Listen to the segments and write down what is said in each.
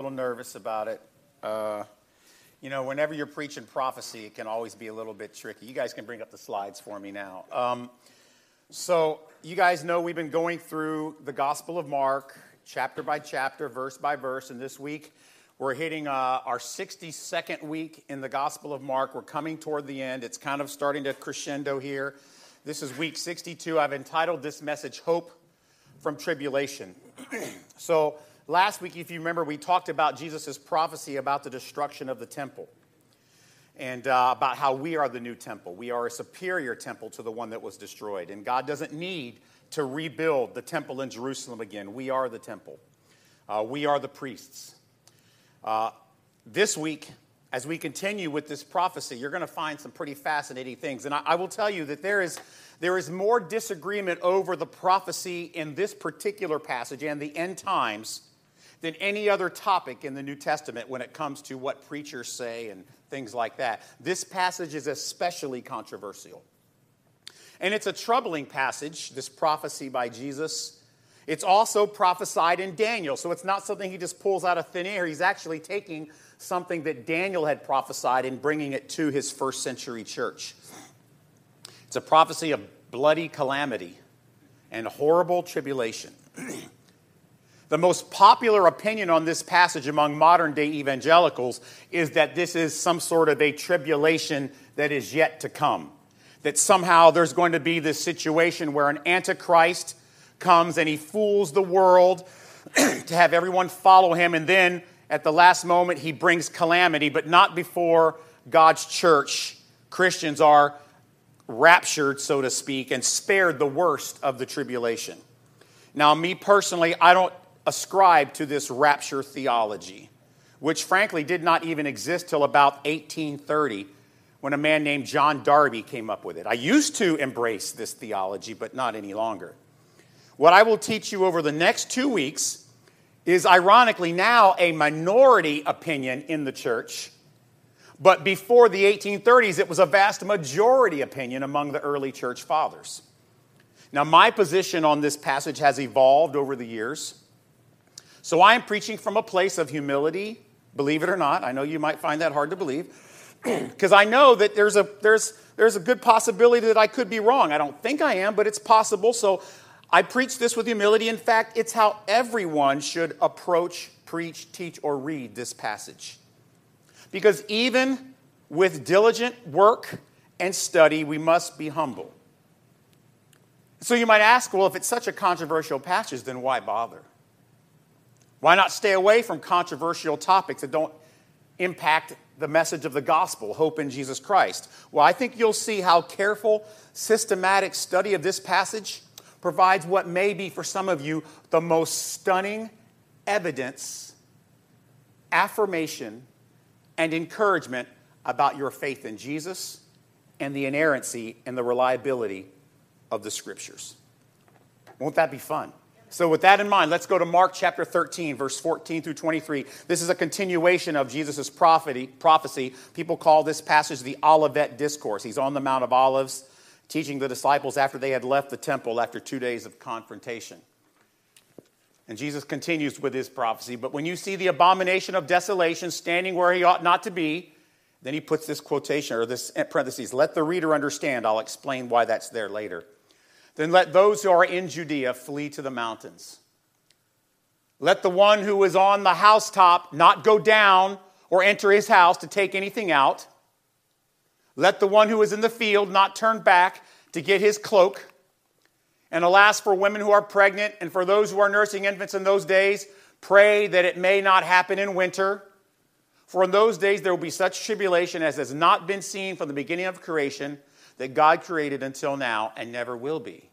little nervous about it. Uh, you know, whenever you're preaching prophecy, it can always be a little bit tricky. You guys can bring up the slides for me now. Um, so, you guys know we've been going through the Gospel of Mark, chapter by chapter, verse by verse, and this week we're hitting uh, our 62nd week in the Gospel of Mark. We're coming toward the end. It's kind of starting to crescendo here. This is week 62. I've entitled this message Hope from Tribulation. so, Last week, if you remember, we talked about Jesus' prophecy about the destruction of the temple and uh, about how we are the new temple. We are a superior temple to the one that was destroyed. And God doesn't need to rebuild the temple in Jerusalem again. We are the temple, uh, we are the priests. Uh, this week, as we continue with this prophecy, you're going to find some pretty fascinating things. And I, I will tell you that there is, there is more disagreement over the prophecy in this particular passage and the end times than any other topic in the New Testament when it comes to what preachers say and things like that. This passage is especially controversial. And it's a troubling passage, this prophecy by Jesus. It's also prophesied in Daniel, so it's not something he just pulls out of thin air. He's actually taking something that Daniel had prophesied and bringing it to his first century church. It's a prophecy of bloody calamity and horrible tribulation. The most popular opinion on this passage among modern day evangelicals is that this is some sort of a tribulation that is yet to come. That somehow there's going to be this situation where an antichrist comes and he fools the world to have everyone follow him, and then at the last moment he brings calamity, but not before God's church. Christians are raptured, so to speak, and spared the worst of the tribulation. Now, me personally, I don't ascribed to this rapture theology, which frankly did not even exist till about 1830 when a man named John Darby came up with it. I used to embrace this theology, but not any longer. What I will teach you over the next two weeks is ironically now a minority opinion in the church. But before the 1830s, it was a vast majority opinion among the early church fathers. Now, my position on this passage has evolved over the years. So I am preaching from a place of humility, believe it or not. I know you might find that hard to believe, because I know that there's a, there's, there's a good possibility that I could be wrong. I don't think I am, but it's possible. So I preach this with humility. In fact, it's how everyone should approach, preach, teach, or read this passage. Because even with diligent work and study, we must be humble. So you might ask, well, if it's such a controversial passage, then why bother? Why not stay away from controversial topics that don't impact the message of the gospel, hope in Jesus Christ? Well, I think you'll see how careful, systematic study of this passage provides what may be for some of you the most stunning evidence, affirmation, and encouragement about your faith in Jesus and the inerrancy and the reliability of the scriptures. Won't that be fun? So, with that in mind, let's go to Mark chapter 13, verse 14 through 23. This is a continuation of Jesus' prophecy. People call this passage the Olivet Discourse. He's on the Mount of Olives teaching the disciples after they had left the temple after two days of confrontation. And Jesus continues with his prophecy. But when you see the abomination of desolation standing where he ought not to be, then he puts this quotation or this parentheses, let the reader understand. I'll explain why that's there later. Then let those who are in Judea flee to the mountains. Let the one who is on the housetop not go down or enter his house to take anything out. Let the one who is in the field not turn back to get his cloak. And alas, for women who are pregnant and for those who are nursing infants in those days, pray that it may not happen in winter. For in those days there will be such tribulation as has not been seen from the beginning of creation that God created until now and never will be.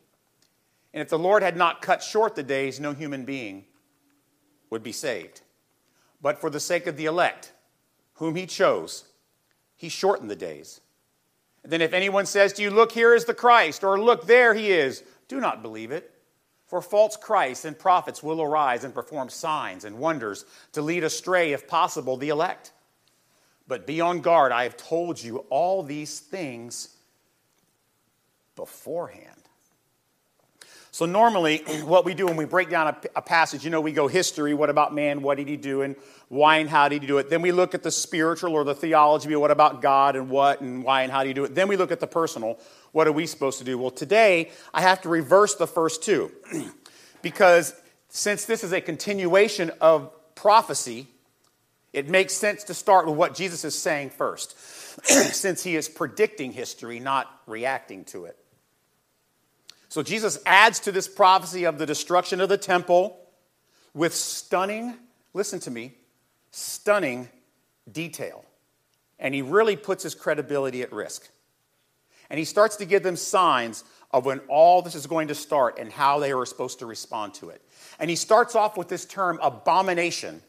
And if the Lord had not cut short the days, no human being would be saved. But for the sake of the elect, whom he chose, he shortened the days. And then if anyone says to you, Look, here is the Christ, or Look, there he is, do not believe it. For false Christs and prophets will arise and perform signs and wonders to lead astray, if possible, the elect. But be on guard. I have told you all these things beforehand. So, normally, what we do when we break down a, a, passage, you know, we go history, what about man, what did he do, and why and how did he do it. Then we look at the spiritual or the theology, what about God and what and why and how do you do it. Then we look at the personal, what are we supposed to do? Well, today, I have to reverse the first two. because since this is a continuation of prophecy, it makes sense to start with what Jesus is saying first, since he is predicting history, not reacting to it. So Jesus adds to this prophecy of the destruction of the temple with stunning, listen to me, stunning detail. And he really puts his credibility at risk. And he starts to give them signs of when all this is going to start and how they are supposed to respond to it. And he starts off with this term, abomination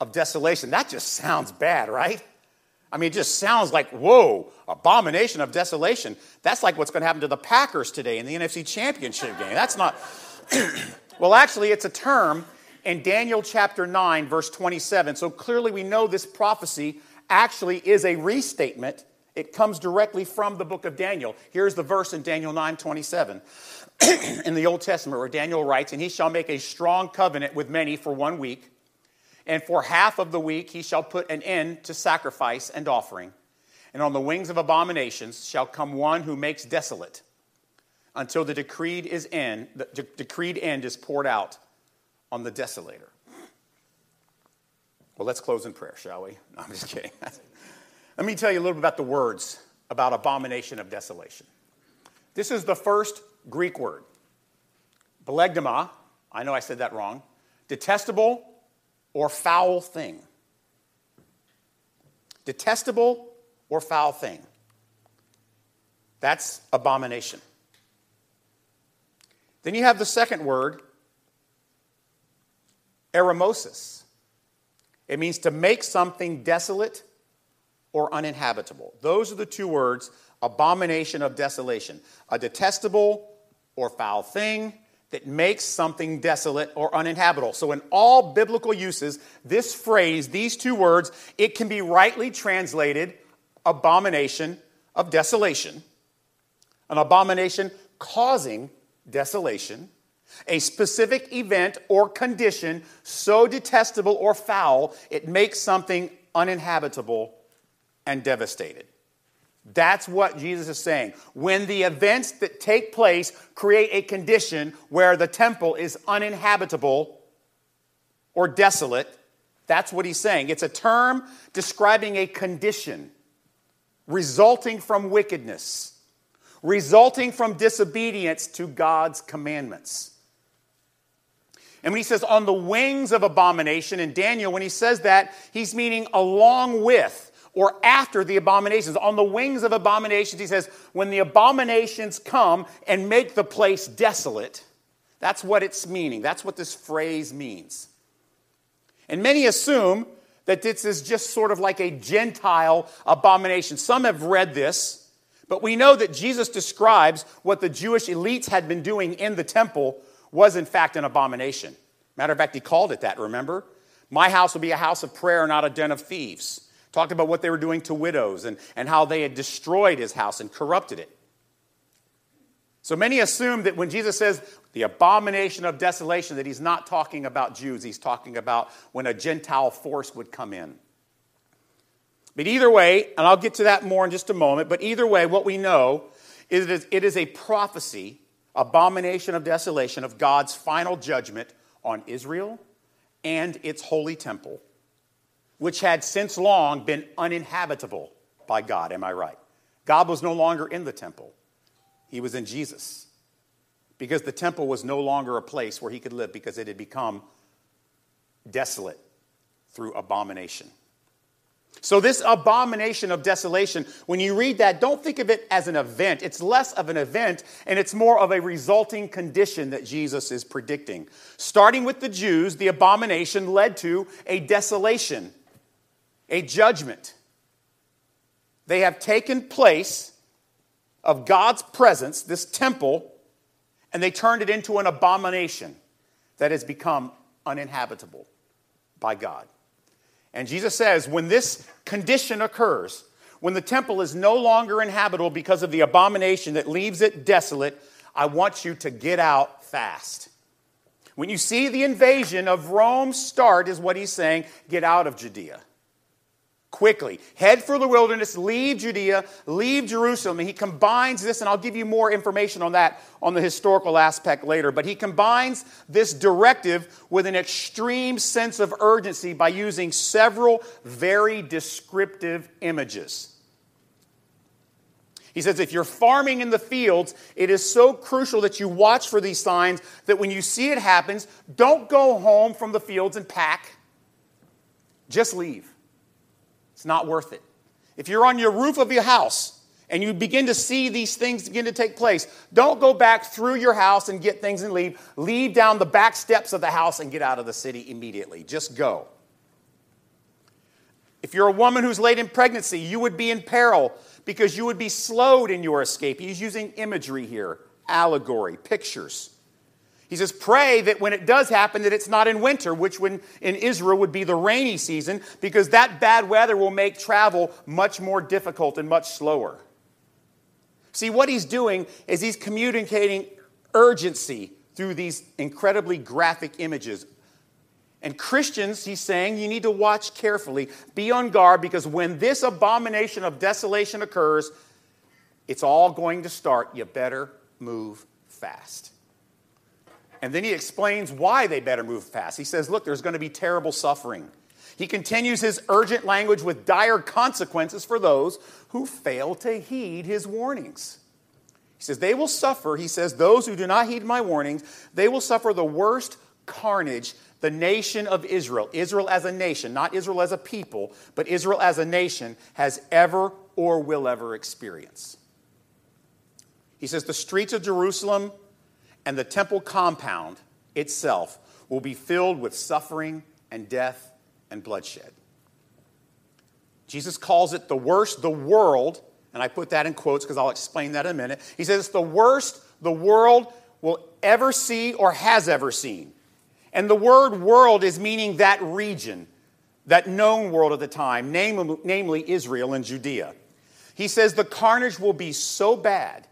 of desolation. That just sounds bad, right? I mean, it just sounds like, whoa, abomination of desolation. That's like what's going to happen to the Packers today in the NFC Championship game. That's not. well, actually, it's a term in Daniel chapter 9, verse 27. So clearly, we know this prophecy actually is a restatement. It comes directly from the book of Daniel. Here's the verse in Daniel 9 27 in the Old Testament where Daniel writes, And he shall make a strong covenant with many for one week and for half of the week he shall put an end to sacrifice and offering. And on the wings of abominations shall come one who makes desolate until the decreed is end, the de- decreed end is poured out on the desolator. Well, let's close in prayer, shall we? No, I'm just kidding. Let me tell you a little bit about the words about abomination of desolation. This is the first Greek word. Belegdema, I know I said that wrong. Detestable or foul thing. Detestable or foul thing. That's abomination. Then you have the second word, eremosis. It means to make something desolate or uninhabitable. Those are the two words abomination of desolation. A detestable or foul thing, that makes something desolate or uninhabitable. So, in all biblical uses, this phrase, these two words, it can be rightly translated abomination of desolation, an abomination causing desolation, a specific event or condition so detestable or foul it makes something uninhabitable and devastated. That's what Jesus is saying. When the events that take place create a condition where the temple is uninhabitable or desolate, that's what he's saying. It's a term describing a condition resulting from wickedness, resulting from disobedience to God's commandments. And when he says on the wings of abomination in Daniel, when he says that, he's meaning along with or after the abominations. On the wings of abominations, he says, when the abominations come and make the place desolate, that's what it's meaning. That's what this phrase means. And many assume that this is just sort of like a Gentile abomination. Some have read this, but we know that Jesus describes what the Jewish elites had been doing in the temple was, in fact, an abomination. Matter of fact, he called it that, remember? My house will be a house of prayer, not a den of thieves. Talked about what they were doing to widows and, and how they had destroyed his house and corrupted it. So many assume that when Jesus says the abomination of desolation, that he's not talking about Jews, he's talking about when a Gentile force would come in. But either way, and I'll get to that more in just a moment, but either way, what we know is that it is a prophecy, abomination of desolation, of God's final judgment on Israel and its holy temple which had since long been uninhabitable by God. Am I right? God was no longer in the temple, He was in Jesus. Because the temple was no longer a place where He could live because it had become desolate through abomination. So, this abomination of desolation, when you read that, don't think of it as an event. It's less of an event and it's more of a resulting condition that Jesus is predicting. Starting with the Jews, the abomination led to a desolation a judgment. They have taken place of God's presence, this temple, and they turned it into an abomination that has become uninhabitable by God. And Jesus says, when this condition occurs, when the temple is no longer inhabitable because of the abomination that leaves it desolate, I want you to get out fast. When you see the invasion of Rome start, is what he's saying, get out of Judea quickly. Head for the wilderness, leave Judea, leave Jerusalem. And he combines this, and I'll give you more information on that on the historical aspect later. But he combines this directive with an extreme sense of urgency by using several very descriptive images. He says, if you're farming in the fields, it is so crucial that you watch for these signs that when you see it happens, don't go home from the fields and pack. Just leave. It's not worth it. If you're on your roof of your house and you begin to see these things begin to take place, don't go back through your house and get things and leave. Leave down the back steps of the house and get out of the city immediately. Just go. If you're a woman who's late in pregnancy, you would be in peril because you would be slowed in your escape. He's using imagery here, allegory, pictures. He says, pray that when it does happen, that it's not in winter, which when in Israel would be the rainy season, because that bad weather will make travel much more difficult and much slower. See, what he's doing is he's communicating urgency through these incredibly graphic images. And Christians, he's saying, you need to watch carefully, be on guard, because when this abomination of desolation occurs, it's all going to start. You better move fast. And then he explains why they better move fast. He says, Look, there's going to be terrible suffering. He continues his urgent language with dire consequences for those who fail to heed his warnings. He says, They will suffer, he says, those who do not heed my warnings, they will suffer the worst carnage the nation of Israel, Israel as a nation, not Israel as a people, but Israel as a nation, has ever or will ever experience. He says, The streets of Jerusalem and the temple compound itself will be filled with suffering and death and bloodshed. Jesus calls it the worst the world, and I put that in quotes because I'll explain that in a minute. He says it's the worst the world will ever see or has ever seen. And the word world is meaning that region, that known world at the time, namely Israel and Judea. He says the carnage will be so bad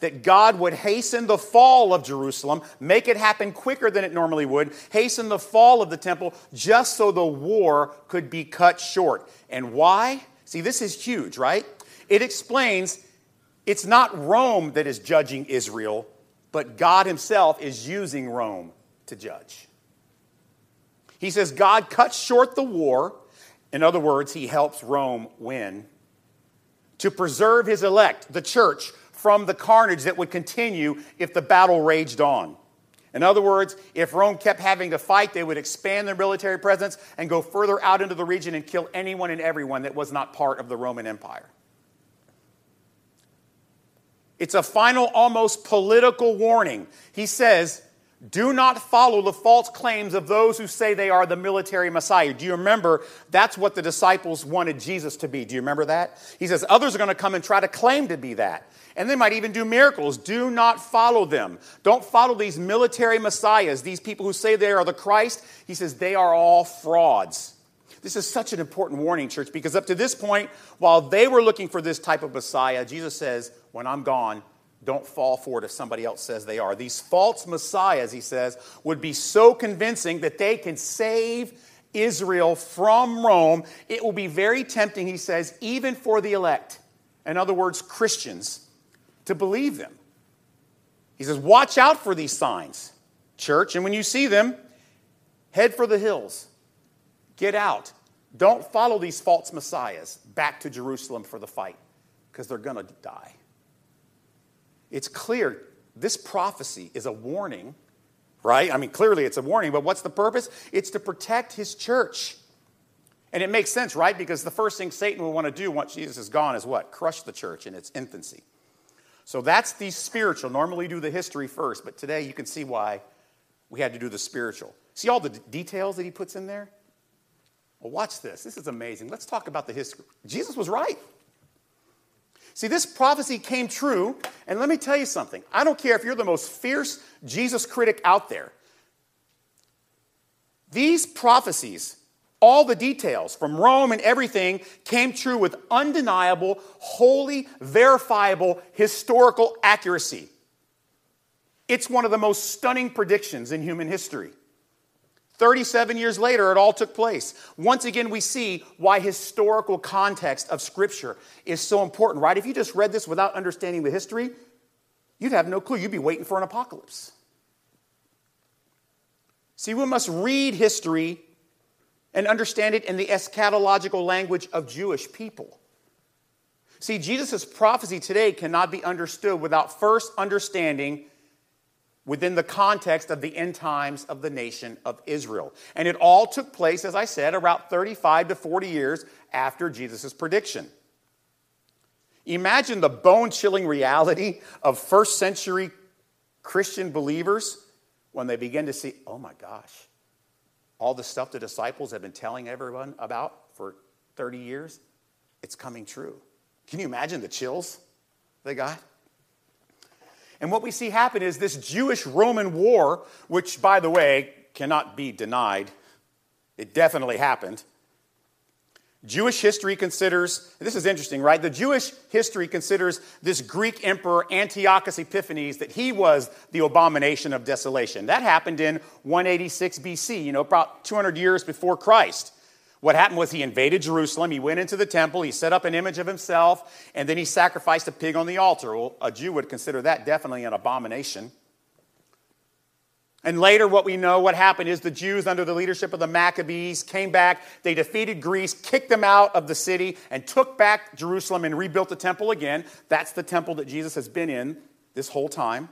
that God would hasten the fall of Jerusalem, make it happen quicker than it normally would, hasten the fall of the temple just so the war could be cut short. And why? See, this is huge, right? It explains it's not Rome that is judging Israel, but God Himself is using Rome to judge. He says God cuts short the war. In other words, He helps Rome win to preserve His elect, the church, from the carnage that would continue if the battle raged on. In other words, if Rome kept having to fight, they would expand their military presence and go further out into the region and kill anyone and everyone that was not part of the Roman Empire. It's a final, almost political warning. He says, do not follow the false claims of those who say they are the military Messiah. Do you remember that's what the disciples wanted Jesus to be? Do you remember that? He says, others are going to come and try to claim to be that and they might even do miracles. Do not follow them. Don't follow these military messiahs, these people who say they are the Christ. He says they are all frauds. This is such an important warning, church, because up to this point, while they were looking for this type of Messiah, Jesus says, When I'm gone, don't fall for it if somebody else says they are. These false messiahs, he says, would be so convincing that they can save Israel from Rome. It will be very tempting, he says, even for the elect. In other words, Christians to believe them. He says, Watch out for these signs, church, and when you see them, head for the hills. Get out. Don't follow these false messiahs back to Jerusalem for the fight because they're going to die. It's clear this prophecy is a warning, right? I mean, clearly it's a warning, but what's the purpose? It's to protect his church. And it makes sense, right? Because the first thing Satan will want to do once Jesus is gone is what? Crush the church in its infancy. So that's the spiritual. Normally do the history first, but today you can see why we had to do the spiritual. See all the d- details that he puts in there? Well, watch this. This is amazing. Let's talk about the history. Jesus was right. See, this prophecy came true, and let me tell you something. I don't care if you're the most fierce Jesus critic out there. These prophecies all the details from Rome and everything came true with undeniable, wholly verifiable historical accuracy. It's one of the most stunning predictions in human history. 37 years later, it all took place. Once again, we see why historical context of Scripture is so important, right? If you just read this without understanding the history, you'd have no clue. You'd be waiting for an apocalypse. See, we must read history and understand it in the eschatological language of Jewish people. See, Jesus' prophecy today cannot be understood without first understanding within the context of the end times of the nation of Israel. And it all took place, as I said, about 35 to 40 years after Jesus' prediction. Imagine the bone chilling reality of first century Christian believers when they begin to see, oh my gosh, all the stuff the disciples have been telling everyone about for 30 years, it's coming true. Can you imagine the chills they got? And what we see happen is this Jewish Roman war, which, by the way, cannot be denied, it definitely happened. Jewish history considers, this is interesting, right? The Jewish history considers this Greek emperor Antiochus Epiphanes that he was the abomination of desolation. That happened in 186 BC, you know, about 200 years before Christ. What happened was he invaded Jerusalem, he went into the temple, he set up an image of himself, and then he sacrificed a pig on the altar. Well, a Jew would consider that definitely an abomination. And later, what we know, what happened is the Jews, under the leadership of the Maccabees, came back. They defeated Greece, kicked them out of the city, and took back Jerusalem and rebuilt the temple again. That's the temple that Jesus has been in this whole time,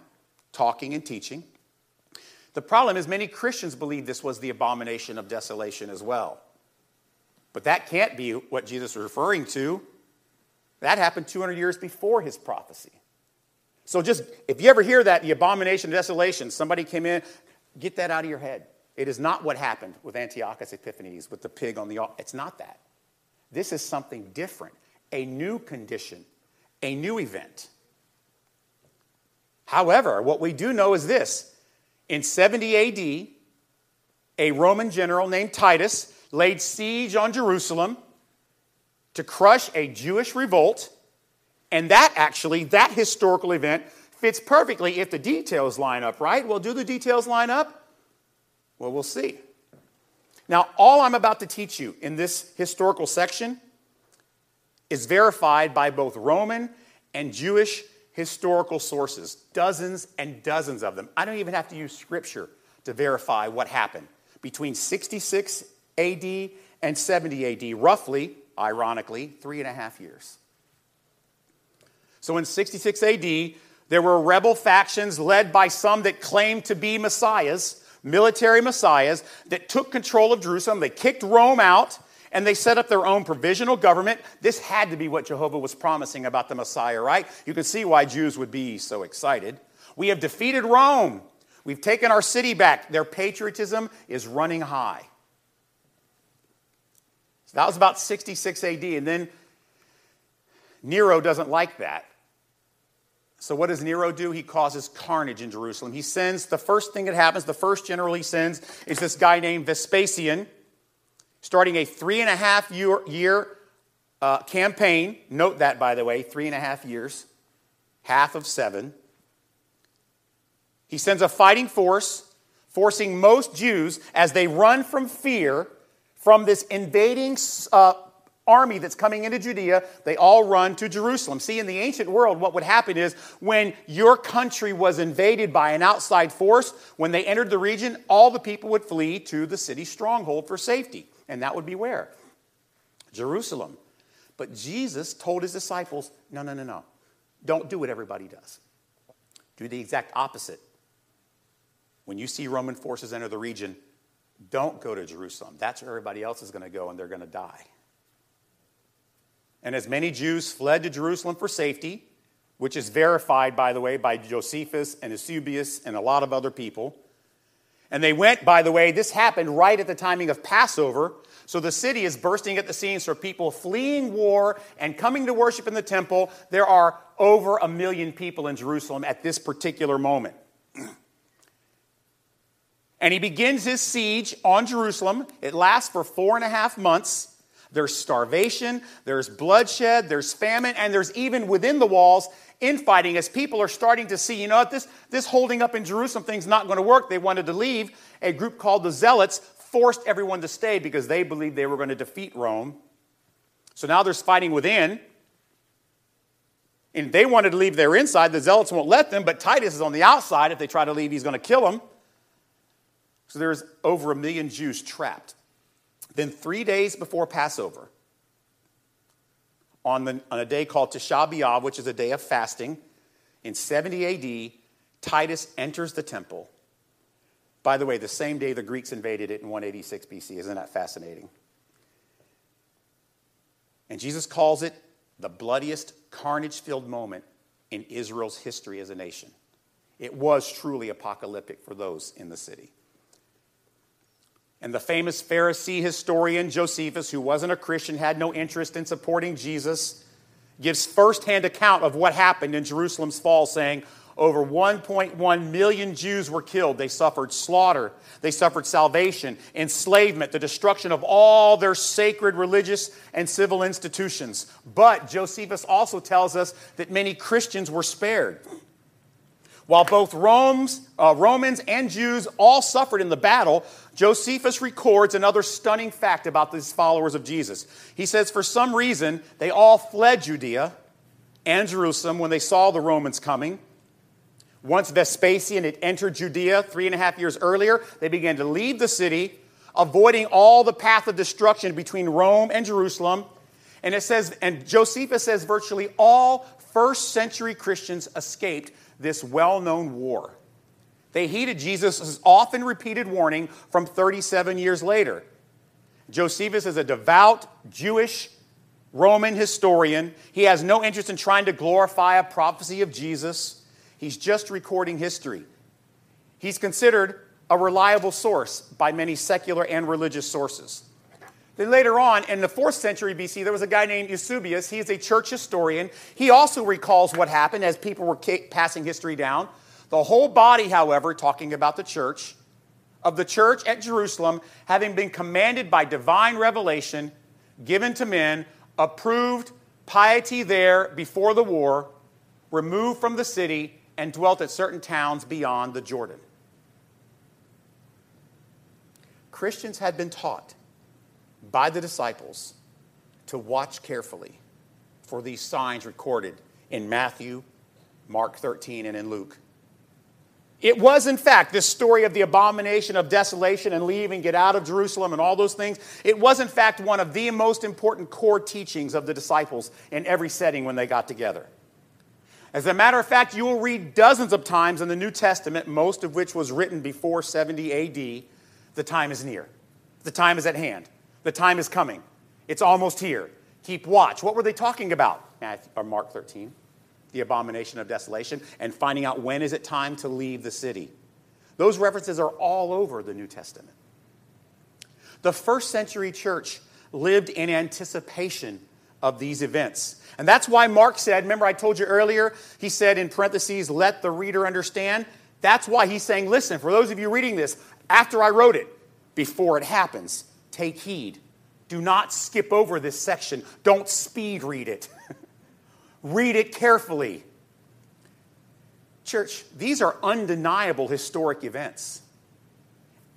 talking and teaching. The problem is, many Christians believe this was the abomination of desolation as well. But that can't be what Jesus is referring to. That happened 200 years before his prophecy. So just, if you ever hear that, the abomination of desolation, somebody came in, get that out of your head. It is not what happened with Antiochus Epiphanes, with the pig on the altar. It's not that. This is something different, a new condition, a new event. However, what we do know is this in 70 AD, a Roman general named Titus laid siege on Jerusalem to crush a Jewish revolt. And that actually, that historical event fits perfectly if the details line up, right? Well, do the details line up? Well, we'll see. Now, all I'm about to teach you in this historical section is verified by both Roman and Jewish historical sources, dozens and dozens of them. I don't even have to use scripture to verify what happened between 66 AD and 70 AD, roughly, ironically, three and a half years. So in 66 AD, there were rebel factions led by some that claimed to be messiahs, military messiahs, that took control of Jerusalem. They kicked Rome out and they set up their own provisional government. This had to be what Jehovah was promising about the Messiah, right? You can see why Jews would be so excited. We have defeated Rome. We've taken our city back. Their patriotism is running high. That was about 66 AD. And then Nero doesn't like that. So, what does Nero do? He causes carnage in Jerusalem. He sends, the first thing that happens, the first general he sends is this guy named Vespasian, starting a three and a half year, year uh, campaign. Note that, by the way, three and a half years, half of seven. He sends a fighting force, forcing most Jews, as they run from fear, from this invading uh, army that's coming into Judea, they all run to Jerusalem. See, in the ancient world, what would happen is when your country was invaded by an outside force, when they entered the region, all the people would flee to the city stronghold for safety. And that would be where? Jerusalem. But Jesus told his disciples, no, no, no, no. Don't do what everybody does. Do the exact opposite. When you see Roman forces enter the region, don't go to Jerusalem. That's where everybody else is going to go, and they're going to die. And as many Jews fled to Jerusalem for safety, which is verified, by the way, by Josephus and Eusebius and a lot of other people. And they went, by the way, this happened right at the timing of Passover. So the city is bursting at the seams for people fleeing war and coming to worship in the temple. There are over a million people in Jerusalem at this particular moment. And he begins his siege on Jerusalem. It lasts for four and a half months. There's starvation, there's bloodshed, there's famine, and there's even within the walls infighting as people are starting to see, you know what, this, this holding up in Jerusalem thing's not going to work. They wanted to leave. A group called the Zealots forced everyone to stay because they believed they were going to defeat Rome. So now there's fighting within. And they wanted to leave their inside. The Zealots won't let them, but Titus is on the outside. If they try to leave, he's going to kill them. So there's over a million Jews trapped. Then, three days before Passover, on, the, on a day called Tisha which is a day of fasting, in 70 AD, Titus enters the temple. By the way, the same day the Greeks invaded it in 186 BC. Isn't that fascinating? And Jesus calls it the bloodiest, carnage filled moment in Israel's history as a nation. It was truly apocalyptic for those in the city. And the famous Pharisee historian Josephus, who wasn't a Christian, had no interest in supporting Jesus, gives firsthand account of what happened in Jerusalem's fall, saying, over 1.1 million Jews were killed. They suffered slaughter. They suffered salvation, enslavement, the destruction of all their sacred religious and civil institutions. But Josephus also tells us that many Christians were spared. While both uh, Romans and Jews all suffered in the battle, Josephus records another stunning fact about these followers of Jesus. He says, for some reason, they all fled Judea and Jerusalem when they saw the Romans coming. Once Vespasian had entered Judea three and a half years earlier, they began to leave the city, avoiding all the path of destruction between Rome and Jerusalem. And it says, and Josephus says virtually all first century Christians escaped this well known war. They heeded Jesus' often repeated warning from 37 years later. Josephus is a devout Jewish Roman historian. He has no interest in trying to glorify a prophecy of Jesus. He's just recording history. He's considered a reliable source by many secular and religious sources. Then later on, in the fourth century BC, there was a guy named Eusebius. He is a church historian. He also recalls what happened as people were passing history down. The whole body, however, talking about the church, of the church at Jerusalem, having been commanded by divine revelation given to men, approved piety there before the war, removed from the city, and dwelt at certain towns beyond the Jordan. Christians had been taught by the disciples to watch carefully for these signs recorded in Matthew, Mark 13, and in Luke. It was, in fact, this story of the abomination of desolation and leaving, get out of Jerusalem, and all those things. It was, in fact, one of the most important core teachings of the disciples in every setting when they got together. As a matter of fact, you will read dozens of times in the New Testament, most of which was written before 70 AD, the time is near. The time is at hand. The time is coming. It's almost here. Keep watch. What were they talking about? Matthew, or Mark 13, the abomination of desolation, and finding out when is it time to leave the city. Those references are all over the New Testament. The first century church lived in anticipation of these events. And that's why Mark said, remember I told you earlier, he said in parentheses, let the reader understand. That's why he's saying, listen, for those of you reading this, after I wrote it, before it happens, take heed. Do not skip over this section. Don't speed read it. Read it carefully. Church, these are undeniable historic events.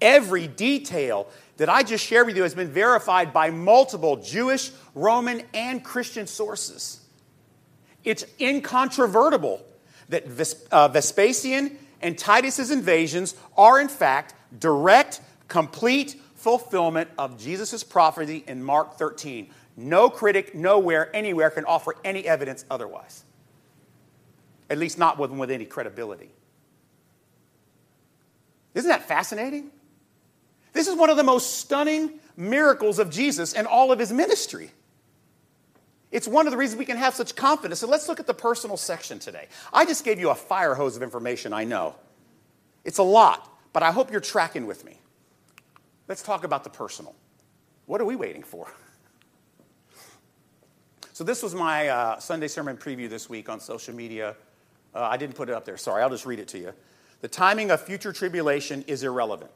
Every detail that I just shared with you has been verified by multiple Jewish, Roman, and Christian sources. It's incontrovertible that uh, Vespasian and Titus's invasions are, in fact, direct, complete, fulfillment of Jesus' prophecy in Mark 13. No critic, nowhere, anywhere can offer any evidence otherwise. At least not with, with any credibility. Isn't that fascinating? This is one of the most stunning miracles of Jesus and all of his ministry. It's one of the reasons we can have such confidence. So let's look at the personal section today. I just gave you a fire hose of information, I know. It's a lot, but I hope you're tracking with me. Let's talk about the personal. What are we waiting for? So, this was my uh, Sunday sermon preview this week on social media. Uh, I didn't put it up there. Sorry, I'll just read it to you. The timing of future tribulation is irrelevant.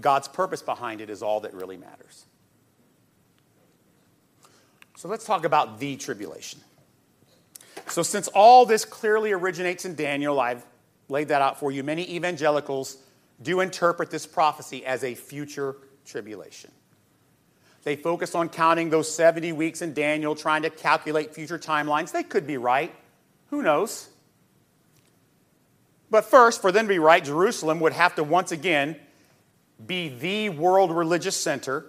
God's purpose behind it is all that really matters. So let's talk about the tribulation. So, since all this clearly originates in Daniel, I've laid that out for you. Many evangelicals do interpret this prophecy as a future tribulation. They focus on counting those 70 weeks in Daniel, trying to calculate future timelines. They could be right. Who knows? But first, for them to be right, Jerusalem would have to once again be the world religious center,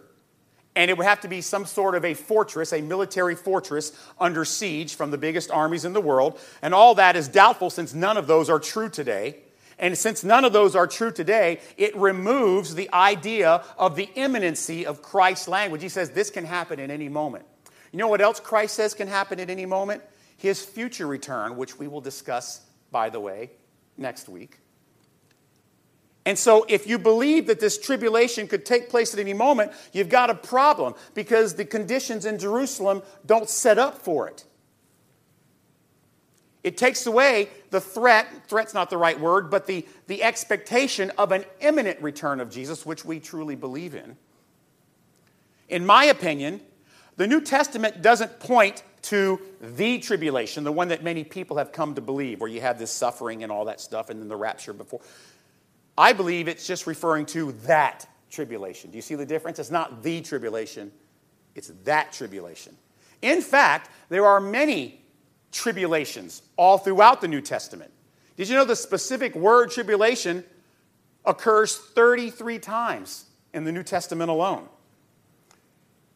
and it would have to be some sort of a fortress, a military fortress under siege from the biggest armies in the world. And all that is doubtful since none of those are true today. And since none of those are true today, it removes the idea of the imminency of Christ's language. He says this can happen at any moment. You know what else Christ says can happen at any moment? His future return, which we will discuss, by the way, next week. And so, if you believe that this tribulation could take place at any moment, you've got a problem because the conditions in Jerusalem don't set up for it. It takes away the threat, threat's not the right word, but the, the expectation of an imminent return of Jesus, which we truly believe in. In my opinion, the New Testament doesn't point to the tribulation, the one that many people have come to believe, where you have this suffering and all that stuff, and then the rapture before. I believe it's just referring to that tribulation. Do you see the difference? It's not the tribulation, it's that tribulation. In fact, there are many tribulations all throughout the New Testament. Did you know the specific word tribulation occurs 33 times in the New Testament alone?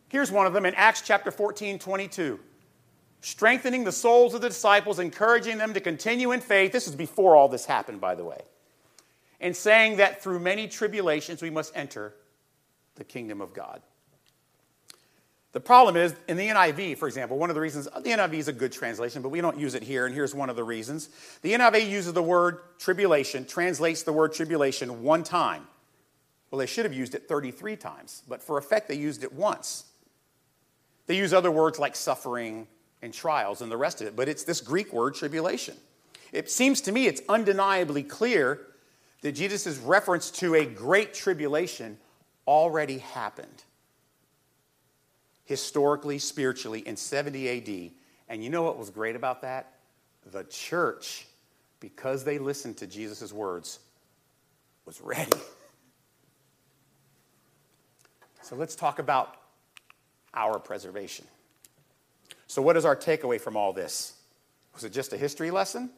Here's one of them in Acts chapter 14, 22. Strengthening the souls of the disciples, encouraging them to continue in faith. This is before all this happened, by the way. And saying that through many tribulations we must enter the kingdom of God. The problem is, in the NIV, for example, one of the reasons, the NIV is a good translation, but we don't use it here, and here's one of the reasons. The NIV uses the word tribulation, translates the word tribulation one time. Well, they should have used it 33 times, but for effect, they used it once. They use other words like suffering and trials and the rest of it, but it's this Greek word, tribulation. It seems to me it's undeniably clear that Jesus' reference to a great tribulation already happened historically, spiritually in 70 AD. And you know what was great about that? The church, because they listened to Jesus' words, was ready. So let's talk about our preservation. So, what is our takeaway from all this? Was it just a history lesson?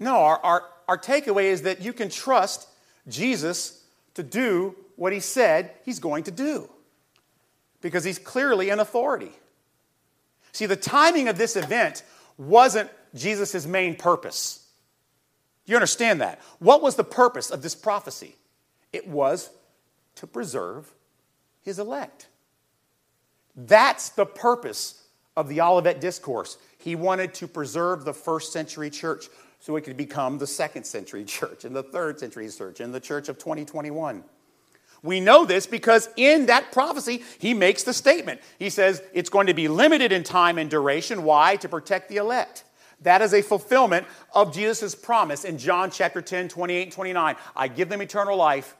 No, our, our, our takeaway is that you can trust Jesus to do what he said he's going to do because he's clearly an authority. See, the timing of this event wasn't Jesus' main purpose. You understand that? What was the purpose of this prophecy? It was to preserve his elect. That's the purpose of the Olivet Discourse. He wanted to preserve the first century church so it could become the second century church and the third century church and the church of 2021. We know this because in that prophecy, he makes the statement. He says it's going to be limited in time and duration. Why? To protect the elect. That is a fulfillment of Jesus' promise in John chapter 10, 28 and 29. I give them eternal life.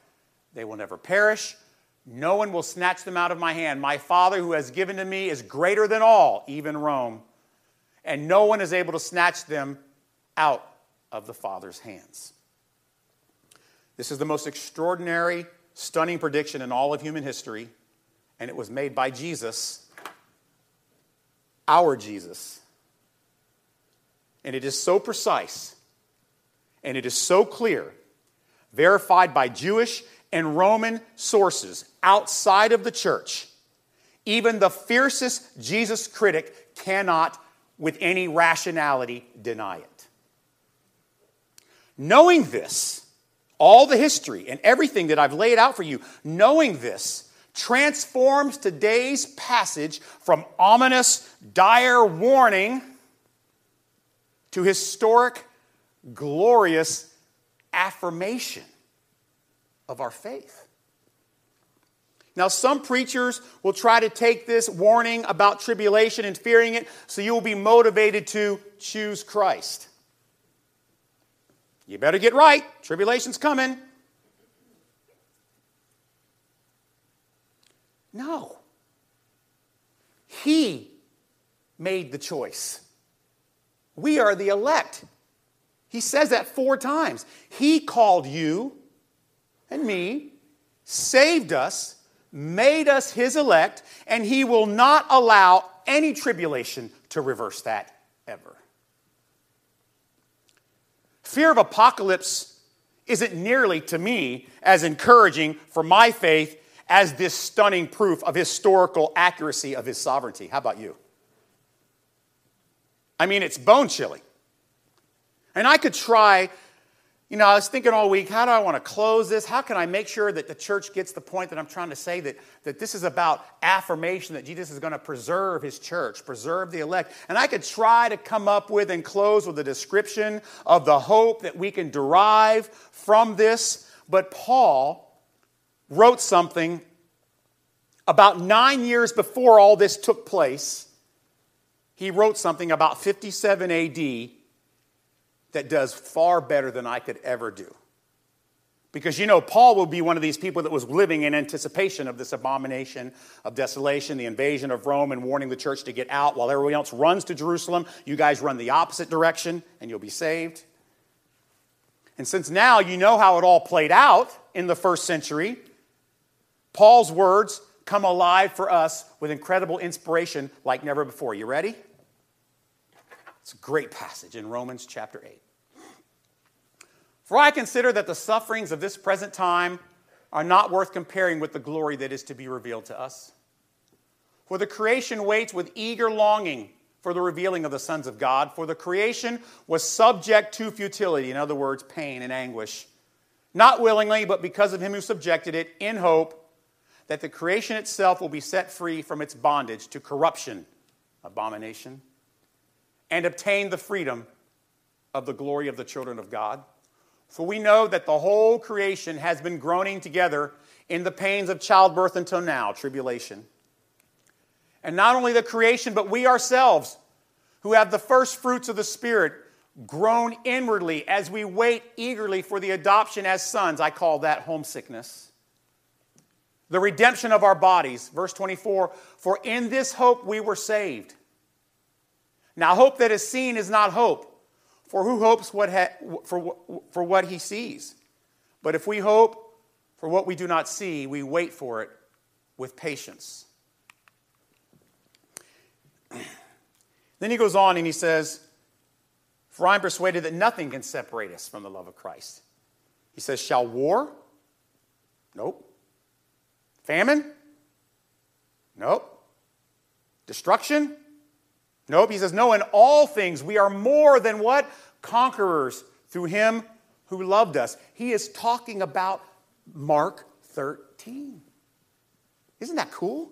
They will never perish. No one will snatch them out of my hand. My Father who has given to me is greater than all, even Rome. And no one is able to snatch them out of the Father's hands. This is the most extraordinary stunning prediction in all of human history, and it was made by Jesus, our Jesus. And it is so precise, and it is so clear, verified by Jewish and Roman sources outside of the church. Even the fiercest Jesus critic cannot, with any rationality, deny it. Knowing this, all the history and everything that I've laid out for you, knowing this, transforms today's passage from ominous, dire warning to historic, glorious affirmation of our faith. Now, some preachers will try to take this warning about tribulation and fearing it so you will be motivated to choose Christ. You better get right. Tribulation's coming. No. He made the choice. We are the elect. He says that four times. He called you and me, saved us, made us his elect, and he will not allow any tribulation to reverse that ever. Fear of apocalypse isn't nearly, to me, as encouraging for my faith as this stunning proof of historical accuracy of his sovereignty. How about you? I mean, it's bone chilling. And I could try, you know, I was thinking all week, how do I want to close this? How can I make sure that the church gets the point that I'm trying to say that, that this is about affirmation that Jesus is going to preserve his church, preserve the elect? And I could try to come up with and close with a description of the hope that we can derive from this. But Paul wrote something about nine years before all this took place. He wrote something about 57 AD that does far better than I could ever do. Because you know, Paul will be one of these people that was living in anticipation of this abomination of desolation, the invasion of Rome, and warning the church to get out while everyone else runs to Jerusalem. You guys run the opposite direction and you'll be saved. And since now you know how it all played out in the first century, Paul's words come alive for us with incredible inspiration like never before. You ready? It's a great passage in Romans chapter 8. For I consider that the sufferings of this present time are not worth comparing with the glory that is to be revealed to us. For the creation waits with eager longing for the revealing of the sons of God. For the creation was subject to futility, in other words, pain and anguish, not willingly, but because of him who subjected it, in hope that the creation itself will be set free from its bondage to corruption, abomination, and obtain the freedom of the glory of the children of God. For we know that the whole creation has been groaning together in the pains of childbirth until now, tribulation. And not only the creation, but we ourselves, who have the first fruits of the Spirit, groan inwardly as we wait eagerly for the adoption as sons. I call that homesickness. The redemption of our bodies. Verse 24 For in this hope we were saved. Now, hope that is seen is not hope. For who hopes what ha- for, for what he sees? But if we hope for what we do not see, we wait for it with patience. then he goes on and he says, For I am persuaded that nothing can separate us from the love of Christ. He says, Shall war? Nope. Famine? Nope. Destruction? Nope, he says, no, in all things we are more than what? Conquerors through him who loved us. He is talking about Mark 13. Isn't that cool?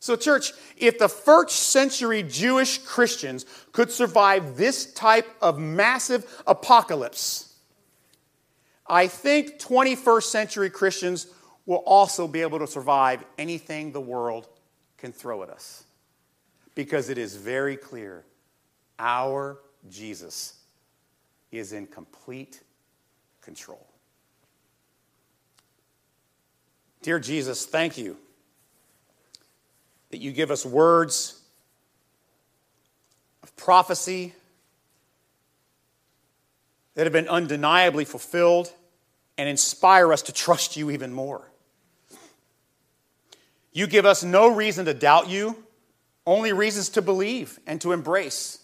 So, church, if the first century Jewish Christians could survive this type of massive apocalypse, I think 21st century Christians will also be able to survive anything the world can throw at us because it is very clear our Jesus is in complete control. Dear Jesus, thank you that you give us words of prophecy that have been undeniably fulfilled and inspire us to trust you even more. You give us no reason to doubt you only reasons to believe and to embrace.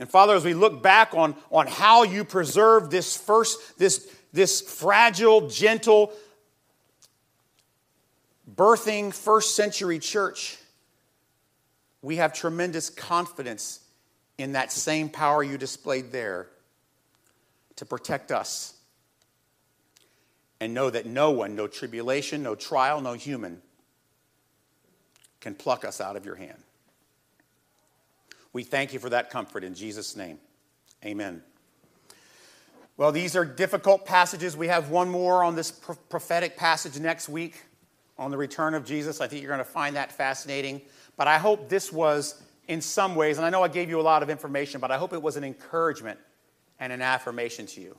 And Father, as we look back on, on how you preserved this first, this, this fragile, gentle, birthing first century church, we have tremendous confidence in that same power you displayed there to protect us. And know that no one, no tribulation, no trial, no human, can pluck us out of your hand. We thank you for that comfort in Jesus' name. Amen. Well, these are difficult passages. We have one more on this prophetic passage next week on the return of Jesus. I think you're going to find that fascinating. But I hope this was, in some ways, and I know I gave you a lot of information, but I hope it was an encouragement and an affirmation to you.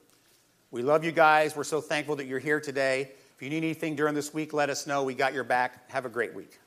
We love you guys. We're so thankful that you're here today. If you need anything during this week, let us know. We got your back. Have a great week.